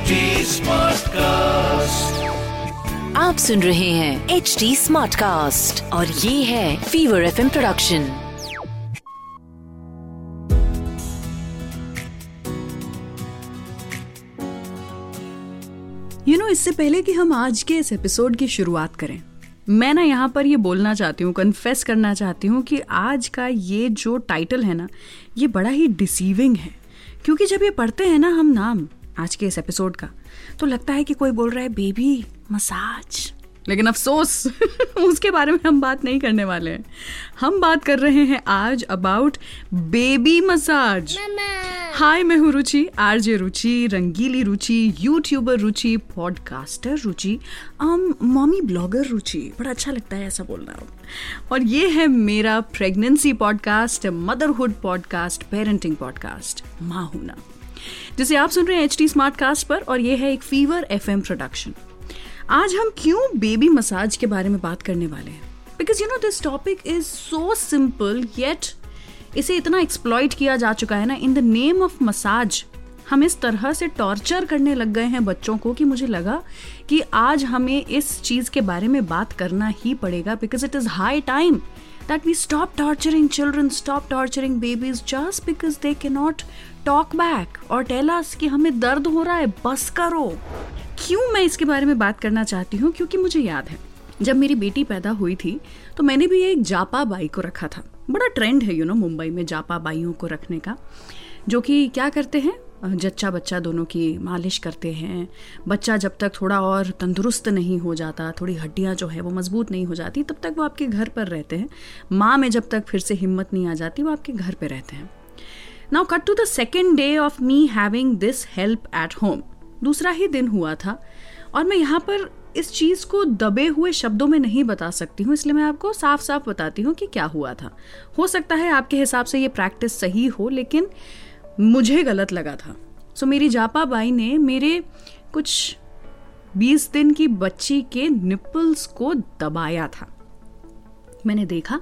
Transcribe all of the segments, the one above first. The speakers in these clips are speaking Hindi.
HD Smartcast. आप सुन रहे हैं एच डी स्मार्ट कास्ट और ये है fever F production you know इससे पहले कि हम आज के इस एपिसोड की शुरुआत करें मैं ना यहाँ पर ये बोलना चाहती हूँ कन्फेस करना चाहती हूँ कि आज का ये जो टाइटल है ना ये बड़ा ही डिसीविंग है क्योंकि जब ये पढ़ते हैं ना हम नाम आज के इस एपिसोड का। तो लगता है कि कोई बोल रहा है बेबी मसाज। लेकिन अफसोस उसके बारे में हम बात नहीं करने वाले हैं। हम बात कर रहे हैं आज अबाउट बेबी मसाज हाय मैं हूँ Ruchi RJ Ruchi Rangili Ruchi YouTuber Ruchi podcaster Ruchi mommy blogger Ruchi. बड़ा अच्छा लगता है ऐसा बोलना। और ये है मेरा pregnancy podcast motherhood podcast parenting podcast माँ हूना जिसे आप सुन रहे हैं एच टी स्मार्ट कास्ट पर, और ये है एक फीवर एफ़ प्रोडक्शन आज हम क्यों बेबी मसाज के बारे में बात करने वाले हैं? Because you know this topic is so simple yet इसे इतना एक्सप्लॉइट किया जा चुका है ना in the name of massage हम इस तरह से टॉर्चर करने लग गए हैं बच्चों को कि मुझे लगा कि आज हमें इस चीज़ के बारे में बात करना ही पड़ेगा because it is high time that we stop torturing children, stop torturing babies just because they cannot talk back और tell us कि हमें दर्द हो रहा है बस करो। क्यों मैं इसके बारे में बात करना चाहती हूँ? क्योंकि मुझे याद है जब मेरी बेटी पैदा हुई थी तो मैंने भी एक जापा बाई को रखा था। बड़ा ट्रेंड है यू नो मुंबई में जापा बाइयों को रखने का जो कि क्या करते हैं? जच्चा बच्चा दोनों की मालिश करते हैं। बच्चा जब तक थोड़ा और तंदुरुस्त नहीं हो जाता, थोड़ी हड्डियाँ जो है वो मज़बूत नहीं हो जाती, तब तक वो आपके घर पर रहते हैं। माँ में जब तक फिर से हिम्मत नहीं आ जाती, वो आपके घर पर रहते हैं। Now cut to the second day of me having this help at home दूसरा ही दिन हुआ था, और मैं यहाँ पर इस चीज़ को दबे हुए शब्दों में नहीं बता सकती हूँ, इसलिए मैं आपको साफ़ साफ़ बताती हूँ कि क्या हुआ था। हो सकता है आपके हिसाब से ये प्रैक्टिस सही हो, लेकिन मुझे गलत लगा था। सो मेरी जापा बाई ने मेरे कुछ बीस दिन की बच्ची के निपल्स को दबाया था। मैंने देखा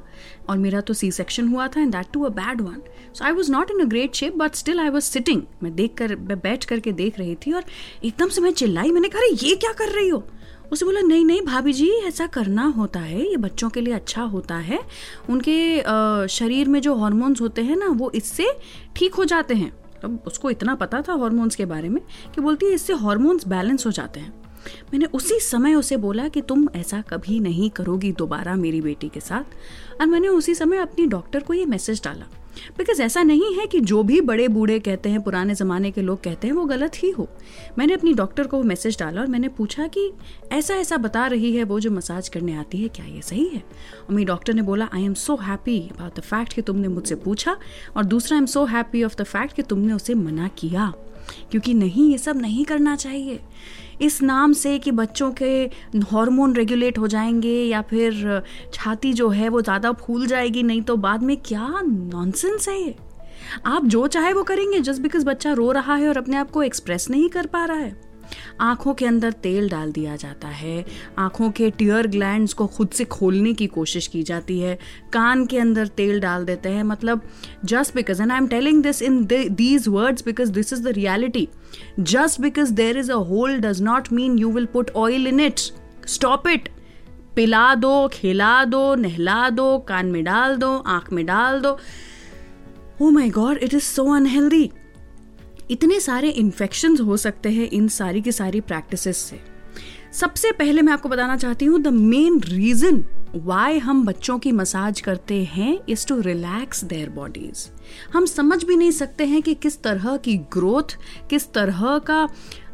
और मेरा तो सी सेक्शन हुआ था and that too a bad one so I was not in a great shape but still I was sitting मैं देख कर मैं बैठ करके देख रही थी और एकदम से मैं चिल्लाई, मैंने कहा ये क्या कर रही हो? उसे बोला, नहीं नहीं, भाभी जी, ऐसा करना होता है, ये बच्चों के लिए अच्छा होता है। उनके शरीर में जो हॉर्मोन्स होते हैं ना, वो इससे ठीक हो जाते हैं। अब उसको इतना पता था हॉर्मोन्स के बारे में कि बोलती है, इससे हॉर्मोन्स बैलेंस हो जाते हैं। मैंने उसी समय उसे बोला कि तुम ऐसा कभी नहीं करोगी दोबारा मेरी बेटी के साथ। और मैंने उसी समय अपनी डॉक्टर को ये मैसेज डाला। बिकॉज़ ऐसा नहीं है कि जो भी बड़े बूढ़े कहते हैं, पुराने ज़माने के लोग कहते हैं, वो गलत ही हो। मैंने अपनी डॉक्टर को वो मैसेज डाला और मैंने पूछा कि ऐसा ऐसा बता रही है वो जो मसाज करने आती है, क्या ये सही है? और मेरी डॉक्टर ने बोला I am so happy about the fact कि तुमने मुझसे पूछा और दूसरा I am so happy of the fact कि तुमने उसे मना किया। क्योंकि नहीं, ये सब नहीं करना चाहिए। इस नाम से कि बच्चों के हार्मोन रेगुलेट हो जाएँगे या फिर छाती जो है वो ज़्यादा फूल जाएगी, नहीं तो बाद में क्या नॉनसेंस है ये? आप जो चाहे वो करेंगे जस्ट बिकॉज़ बच्चा रो रहा है और अपने आप को एक्सप्रेस नहीं कर पा रहा है। आँखों के अंदर तेल डाल दिया जाता है। आँखों के टीयर ग्लैंड्स को खुद से खोलने की कोशिश की जाती है। कान के अंदर तेल डाल देते हैं मतलब just because and I am telling this in these words because this is the reality just because there is a hole does not mean you will put oil in it stop it पिला दो, खिला दो, नहला दो, कान में डाल दो, आँख में डाल दो। ओ my God it is so unhealthy इतने सारे इन्फेक्शन हो सकते हैं इन सारी की सारी प्रैक्टिस से। सबसे पहले मैं आपको बताना चाहती हूँ द मेन रीजन वाई हम बच्चों की मसाज करते हैं is to relax their bodies हम समझ भी नहीं सकते हैं कि किस तरह की ग्रोथ किस तरह का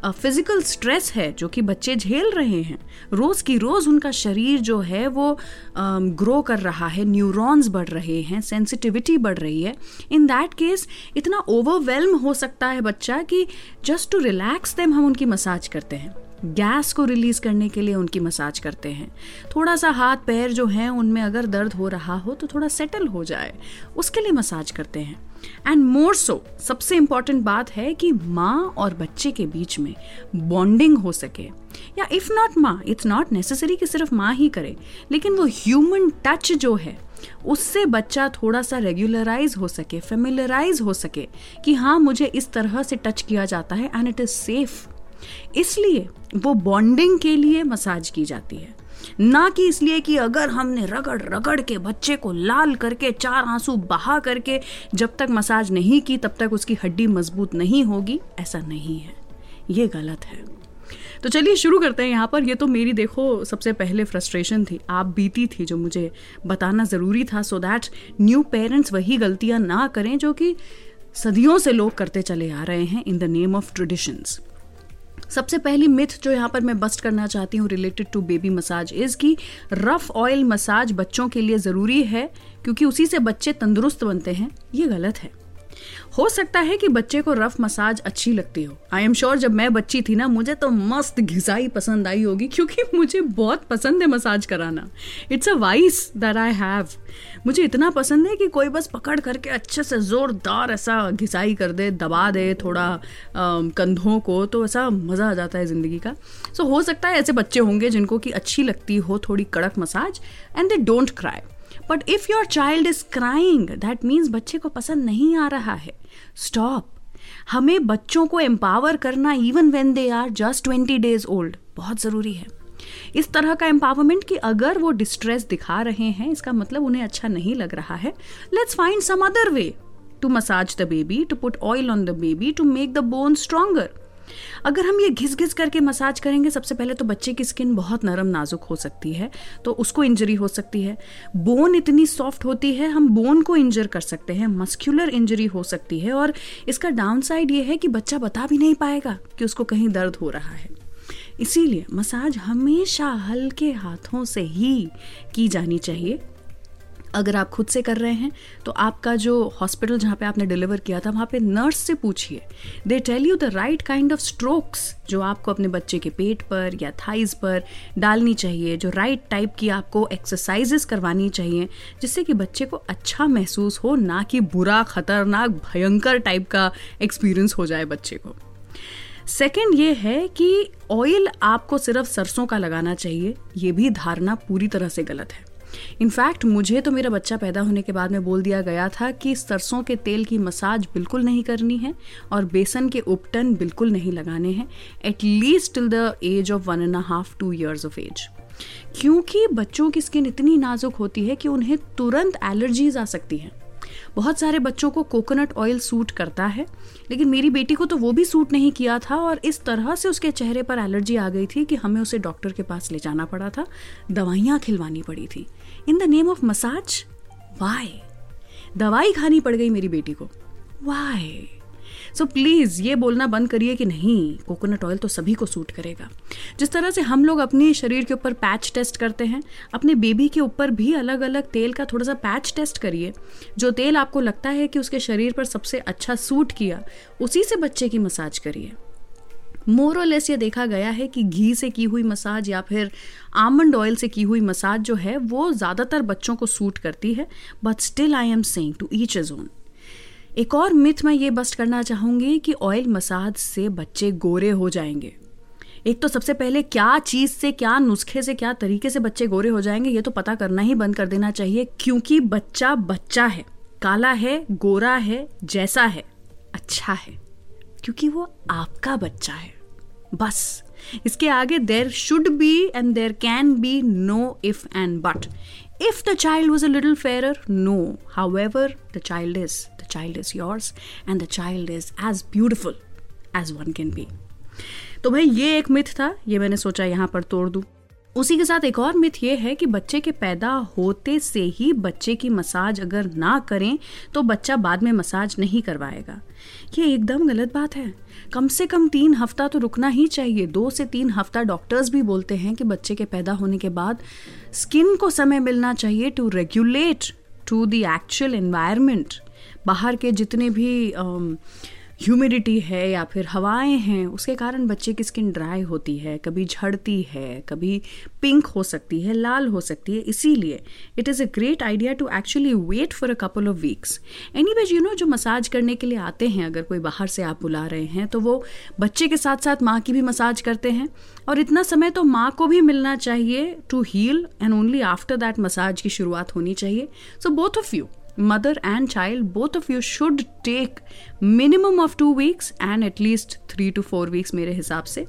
फ़िज़िकल स्ट्रेस है, जो कि बच्चे झेल रहे हैं। रोज की रोज उनका शरीर जो है, वो ग्रो कर रहा है न्यूरॉन्स बढ़ रहे हैं सेंसिटिविटी बढ़ रही है। इन दैट केस इतना ओवरवेलम हो सकता है बच्चा कि जस्ट टू रिलैक्स देम हम उनकी मसाज करते हैं। गैस को रिलीज़ करने के लिए उनकी मसाज करते हैं। थोड़ा सा हाथ, पैर जो हैं, उनमें अगर दर्द हो रहा हो तो थोड़ा सेटल हो जाए। उसके लिए मसाज करते हैं। एंड मोर सो सबसे इंपॉर्टेंट बात है कि माँ और बच्चे के बीच में बॉन्डिंग हो सके। या इफ़ नॉट माँ इट्स नॉट नेसेसरी कि सिर्फ़ माँ ही करे, लेकिन वो ह्यूमन टच जो है, उससे बच्चा थोड़ा सा रेगुलराइज हो सके फेमिलराइज हो सके कि हाँ मुझे इस तरह से टच किया जाता है एंड इट इज़ सेफ़ इसलिए वो बॉन्डिंग के लिए मसाज की जाती है। ना कि इसलिए कि अगर हमने रगड़ रगड़ के बच्चे को लाल करके, चार आँसू बहा करके जब तक मसाज नहीं की, तब तक उसकी हड्डी मज़बूत नहीं होगी, ऐसा नहीं है। ये गलत है। तो चलिए शुरू करते हैं यहाँ पर। ये तो मेरी देखो, सबसे पहले फ्रस्ट्रेशन थी। आप बीती थी जो मुझे बताना ज़रूरी था। सो दैट न्यू पेरेंट्स वही गलतियाँ ना करें जो कि सदियों से लोग करते चले आ रहे हैं in the name of traditions सबसे पहली मिथ जो यहाँ पर मैं बस्ट करना चाहती हूँ related to baby massage is कि रफ ऑयल मसाज बच्चों के लिए ज़रूरी है, क्योंकि उसी से बच्चे तंदुरुस्त बनते हैं, ये गलत है। हो सकता है कि बच्चे को रफ मसाज अच्छी लगती हो। आई एम श्योर जब मैं बच्ची थी ना मुझे तो मस्त घिसाई पसंद आई होगी क्योंकि मुझे बहुत पसंद है मसाज कराना। It's a vice that I have मुझे इतना पसंद है कि कोई बस पकड़ करके अच्छे से ज़ोरदार ऐसा घिसाई कर दे दबा दे थोड़ा आ, कंधों को तो ऐसा मज़ा आ जाता है ज़िंदगी का। सो so, हो सकता है ऐसे बच्चे होंगे जिनको कि अच्छी लगती हो थोड़ी कड़क massage and they don't cry but if your child is crying that means बच्चे को पसंद नहीं आ रहा है। स्टॉप हमें बच्चों को एम्पावर करना even when they are just twenty days old बहुत ज़रूरी है। इस तरह का एम्पावरमेंट कि अगर वो डिस्ट्रेस दिखा रहे हैं, इसका मतलब उन्हें अच्छा नहीं लग रहा है। Let's find some other way to massage the baby to put oil on the baby to make the bone stronger अगर हम ये घिस घिस करके मसाज करेंगे, सबसे पहले तो बच्चे की स्किन बहुत नरम नाजुक हो सकती है तो उसको इंजरी हो सकती है। बोन इतनी सॉफ्ट होती है, हम बोन को इंजर कर सकते हैं, मस्क्यूलर इंजरी हो सकती है, और इसका डाउन साइड ये है कि बच्चा बता भी नहीं पाएगा कि उसको कहीं दर्द हो रहा है। इसीलिए मसाज हमेशा हल्के हाथों से ही की जानी चाहिए। अगर आप खुद से कर रहे हैं तो आपका जो हॉस्पिटल जहाँ पे आपने डिलीवर किया था, वहाँ पे नर्स से पूछिए। They tell you the right kind of strokes जो आपको अपने बच्चे के पेट पर या थाइज पर डालनी चाहिए, जो राइट right टाइप की आपको एक्सरसाइजेस करवानी चाहिए, जिससे कि बच्चे को अच्छा महसूस हो, ना कि बुरा, खतरनाक, भयंकर टाइप का एक्सपीरियंस हो जाए बच्चे को। सेकेंड ये है कि ऑयल आपको सिर्फ़ सरसों का लगाना चाहिए, ये भी धारणा पूरी तरह से गलत है। इनफैक्ट मुझे तो मेरा बच्चा पैदा होने के बाद में बोल दिया गया था कि सरसों के तेल की मसाज बिल्कुल नहीं करनी है और बेसन के उपटन बिल्कुल नहीं लगाने हैं at least till the age of one and half two years of age क्योंकि बच्चों की स्किन इतनी नाजुक होती है कि उन्हें तुरंत एलर्जीज आ सकती हैं। बहुत सारे बच्चों को कोकोनट ऑयल सूट करता है, लेकिन मेरी बेटी को तो वो भी सूट नहीं किया था और इस तरह से उसके चेहरे पर एलर्जी आ गई थी कि हमें उसे डॉक्टर के पास ले जाना पड़ा था, दवाइयाँ खिलवानी पड़ी थी। In the name of massage why दवाई खानी पड़ गई मेरी बेटी को। वाई सो so, प्लीज़ ये बोलना बंद करिए कि नहीं कोकोनट ऑयल तो सभी को सूट करेगा। जिस तरह से हम लोग अपने शरीर के ऊपर पैच टेस्ट करते हैं अपने बेबी के ऊपर भी अलग अलग तेल का थोड़ा सा पैच टेस्ट करिए जो तेल आपको लगता है कि उसके शरीर पर सबसे अच्छा सूट किया उसी से बच्चे की मसाज करिए। मोरलेस ये देखा गया है कि घी से की हुई मसाज या फिर आमंड ऑयल से की हुई मसाज जो है, वो ज़्यादातर बच्चों को सूट करती है but still I am saying to each is own एक और मिथ मैं ये बस्ट करना चाहूँगी कि ऑयल मसाज से बच्चे गोरे हो जाएँगे। एक तो सबसे पहले क्या चीज़ से, क्या नुस्खे से, क्या तरीके से बच्चे गोरे हो जाएँगे, ये तो पता करना ही बंद कर देना चाहिए, क्योंकि बच्चा बच्चा है, काला है, गोरा है, जैसा है अच्छा है, क्योंकि वो आपका बच्चा है। बस। इसके आगे there should be and there can be no if and but if the child was a little fair no however the child is the child is yours and the child is as beautiful as one can be तो भाई, ये एक मिथ था। ये मैंने सोचा यहाँ पर तोड़ दूँ। उसी के साथ एक और मिथ ये है कि बच्चे के पैदा होते से ही बच्चे की मसाज अगर ना करें तो बच्चा बाद में मसाज नहीं करवाएगा। ये एकदम गलत बात है। कम से कम तीन हफ़्ता तो रुकना ही चाहिए। दो से तीन हफ़्ता डॉक्टर्स भी बोलते हैं कि बच्चे के पैदा होने के बाद स्किन को समय मिलना चाहिए to regulate to the actual environment बाहर के जितने भी ह्यूमिडिटी है या फिर हवाएँ हैं, उसके कारण बच्चे की स्किन ड्राई होती है, कभी झड़ती है, कभी पिंक हो सकती है, लाल हो सकती है, इसीलिए it is a great idea to actually wait for a couple of weeks any you know जो मसाज करने के लिए आते हैं, अगर कोई बाहर से आप बुला रहे हैं तो वो बच्चे के साथ साथ माँ की भी मसाज करते हैं। और इतना समय तो माँ को भी मिलना चाहिए to heal and only after that massage की शुरुआत होनी चाहिए। So both of you mother and child both of you should take minimum of two weeks and at least three to four weeks मेरे हिसाब से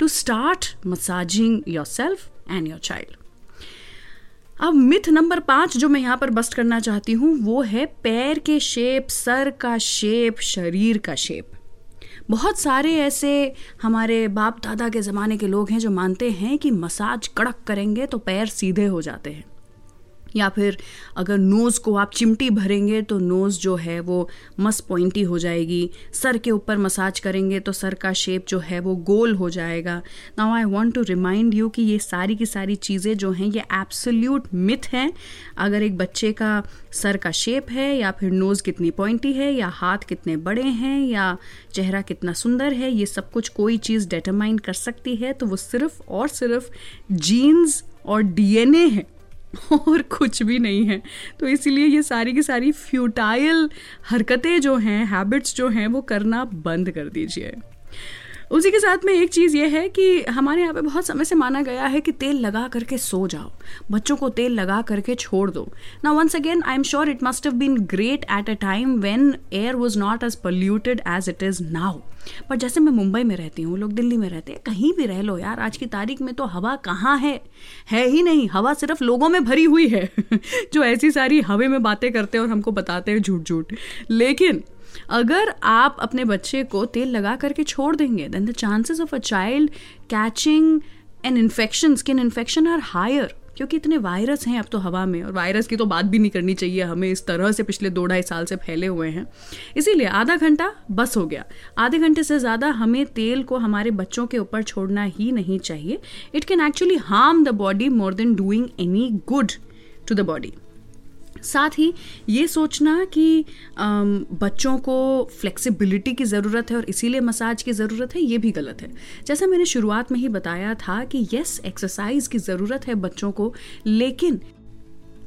to start massaging yourself and your child अब मिथ नंबर पाँच जो मैं यहाँ पर बस्ट करना चाहती हूँ वो है पैर के शेप सर का शेप शरीर का शेप बहुत सारे ऐसे हमारे बाप दादा के ज़माने के लोग हैं जो मानते हैं कि मसाज कड़क करेंगे तो पैर सीधे हो जाते हैं या फिर अगर नोज़ को आप चिमटी भरेंगे तो नोज़ जो है वो मस पॉइंटी हो जाएगी। सर के ऊपर मसाज करेंगे तो सर का शेप जो है वो गोल हो जाएगा। Now I want to remind you कि ये सारी की सारी चीज़ें जो हैं, ये एब्सोल्यूट मिथ हैं। अगर एक बच्चे का सर का शेप है या फिर नोज़ कितनी पॉइंटी है या हाथ कितने बड़े हैं या चेहरा कितना सुंदर है, ये सब कुछ कोई चीज़ डिटरमाइन कर सकती है तो वो सिर्फ़ और सिर्फ़ जीन्स और डीएनए है। और कुछ भी नहीं है। तो इसीलिए ये सारी की सारी फ्यूटाइल हरकतें जो हैं हैबिट्स जो हैं, वो करना बंद कर दीजिए। उसी के साथ में एक चीज़ ये है कि हमारे यहाँ पे बहुत समय से माना गया है कि तेल लगा करके सो जाओ। बच्चों को तेल लगा करके छोड़ दो। ना once again I am sure it must have been great at a time when air was not as polluted as it is now पर जैसे मैं मुंबई में रहती हूँ, लोग दिल्ली में रहते हैं, कहीं भी रह लो यार, आज की तारीख में तो हवा कहाँ है? है ही नहीं। हवा सिर्फ़ लोगों में भरी हुई है। जो ऐसी सारी हवे में बातें करते हैं और हमको बताते हैं झूठ झूठ लेकिन अगर आप अपने बच्चे को तेल लगा करके छोड़ देंगे then the chances of a child catching an infection skin infection are higher क्योंकि इतने वायरस हैं अब तो हवा में और वायरस की तो बात भी नहीं करनी चाहिए। हमें इस तरह से पिछले दो ढाई साल से फैले हुए हैं। इसीलिए आधा घंटा बस हो गया। आधे घंटे से ज़्यादा हमें तेल को हमारे बच्चों के ऊपर छोड़ना ही नहीं चाहिए। It can actually harm the body more than doing any good to the body साथ ही ये सोचना कि बच्चों को फ्लेक्सिबिलिटी की ज़रूरत है और इसीलिए मसाज की ज़रूरत है, ये भी गलत है। जैसा मैंने शुरुआत में ही बताया था कि यस एक्सरसाइज की ज़रूरत है बच्चों को, लेकिन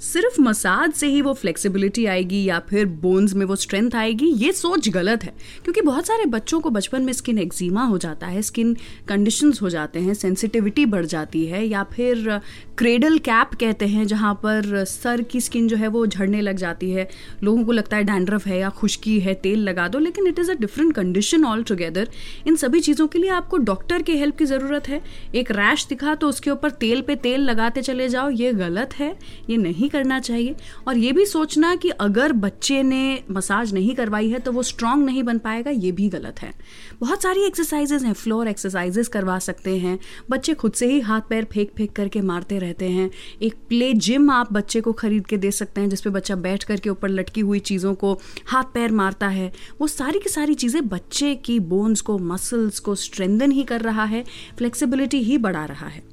सिर्फ़ मसाज से ही वो फ्लेक्सिबिलिटी आएगी या फिर बोन्स में वो स्ट्रेंथ आएगी, ये सोच गलत है। क्योंकि बहुत सारे बच्चों को बचपन में स्किन एक्जिमा हो जाता है स्किन कंडीशंस हो जाते हैं सेंसिटिविटी बढ़ जाती है, या फिर क्रेडल कैप कहते हैं, जहाँ पर सर की स्किन जो है वो झड़ने लग जाती है। लोगों को लगता है डैंड्रफ है या खुश्की है, तेल लगा दो, लेकिन it is a different condition all together इन सभी चीज़ों के लिए आपको डॉक्टर की हेल्प की ज़रूरत है। एक रैश दिखा तो उसके ऊपर तेल पे तेल लगाते चले जाओ, ये गलत है, ये नहीं करना चाहिए। और ये भी सोचना कि अगर बच्चे ने मसाज नहीं करवाई है तो वो स्ट्रांग नहीं बन पाएगा, ये भी गलत है। बहुत सारी एक्सरसाइजेज हैं फ्लोर एक्सरसाइजेज करवा सकते हैं। बच्चे खुद से ही हाथ पैर फेंक फेंक करके मारते रहते हैं। एक प्ले जिम आप बच्चे को खरीद के दे सकते हैं, जिसपे बच्चा बैठ करके ऊपर लटकी हुई चीज़ों को हाथ पैर मारता है। वो सारी की सारी चीज़ें बच्चे की बोन्स को मसल्स को स्ट्रेंदन ही कर रहा है फ्लेक्सिबिलिटी ही बढ़ा रहा है।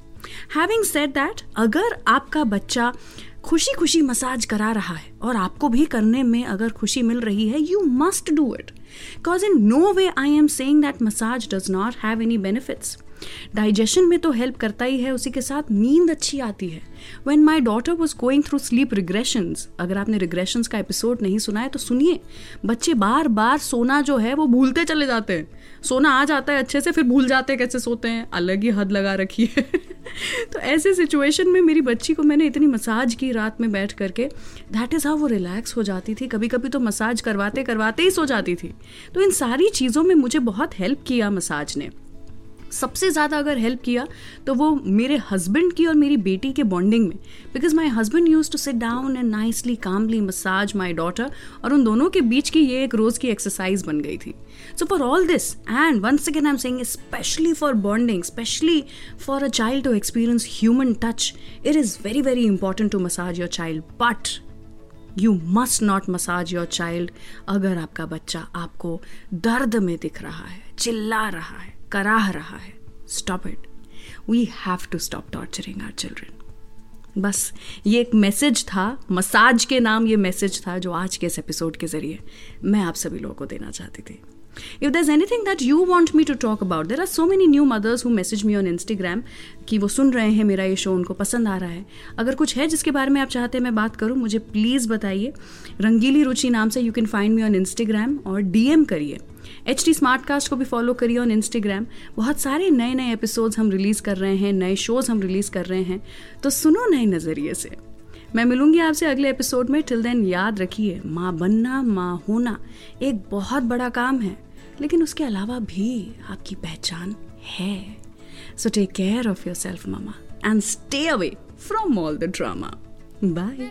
हैविंग सेड दैट अगर आपका बच्चा खुशी खुशी मसाज करा रहा है और आपको भी करने में अगर खुशी मिल रही है you must do it because in no way I am saying that massage does not have any benefits digestion में तो हेल्प करता ही है, उसी के साथ नींद अच्छी आती है. When my daughter was going through sleep regressions अगर आपने रिग्रेशंस का एपिसोड नहीं सुना है तो सुनिए. बच्चे बार बार सोना जो है, वो भूलते चले जाते हैं. सोना आ जाता है अच्छे से, फिर भूल जाते हैं कैसे सोते हैं. अलग ही हद लगा रखी है. तो ऐसे सिचुएशन में मेरी बच्ची को मैंने इतनी मसाज की रात में बैठ करके। दैट इज़ हाउ वो रिलैक्स हो जाती थी। कभी कभी तो मसाज करवाते करवाते ही सो जाती थी। तो इन सारी चीज़ों में मुझे बहुत हेल्प किया मसाज ने। सबसे ज़्यादा अगर हेल्प किया तो वो मेरे हस्बैंड की और मेरी बेटी के बॉन्डिंग में। Because my husband use to sit down and nicely calmly massage my daughter और उन दोनों के बीच की ये एक रोज़ की एक्सरसाइज बन गई थी। So for all this and once again I am saying specially for bonding specially for a child to experience human touch it is very very important to massage your child but you must not massage your child अगर आपका बच्चा आपको दर्द में दिख रहा है, चिल्ला रहा है। कराह रहा है। Stop it we have to stop torturing our children बस, ये एक मैसेज था मसाज के नाम ये मैसेज था जो आज के इस एपिसोड के ज़रिए मैं आप सभी लोगों को देना चाहती थी। If there's anything that you want me to talk about there are so many new mothers who message me on Instagram कि वो सुन रहे हैं मेरा ये शो उनको पसंद आ रहा है। अगर कुछ है जिसके बारे में आप चाहते हैं मैं बात करूँ, मुझे प्लीज़ बताइए। रंगीली रुचि नाम से you can find me on Instagram और डीएम करिए। एच टी को भी फॉलो करिए ऑन इंस्टाग्राम बहुत सारे नए नए एपिसोड्स हम रिलीज़ कर रहे हैं, नए शोज़ हम रिलीज़ कर रहे हैं। तो सुनो नए नज़रिए से। मैं मिलूँगी आपसे अगले एपिसोड में। टिल देन याद रखिए, माँ बनना, माँ होना, एक बहुत बड़ा काम है। लेकिन उसके अलावा भी आपकी पहचान है। So take care of yourself mama and stay away from all the drama bye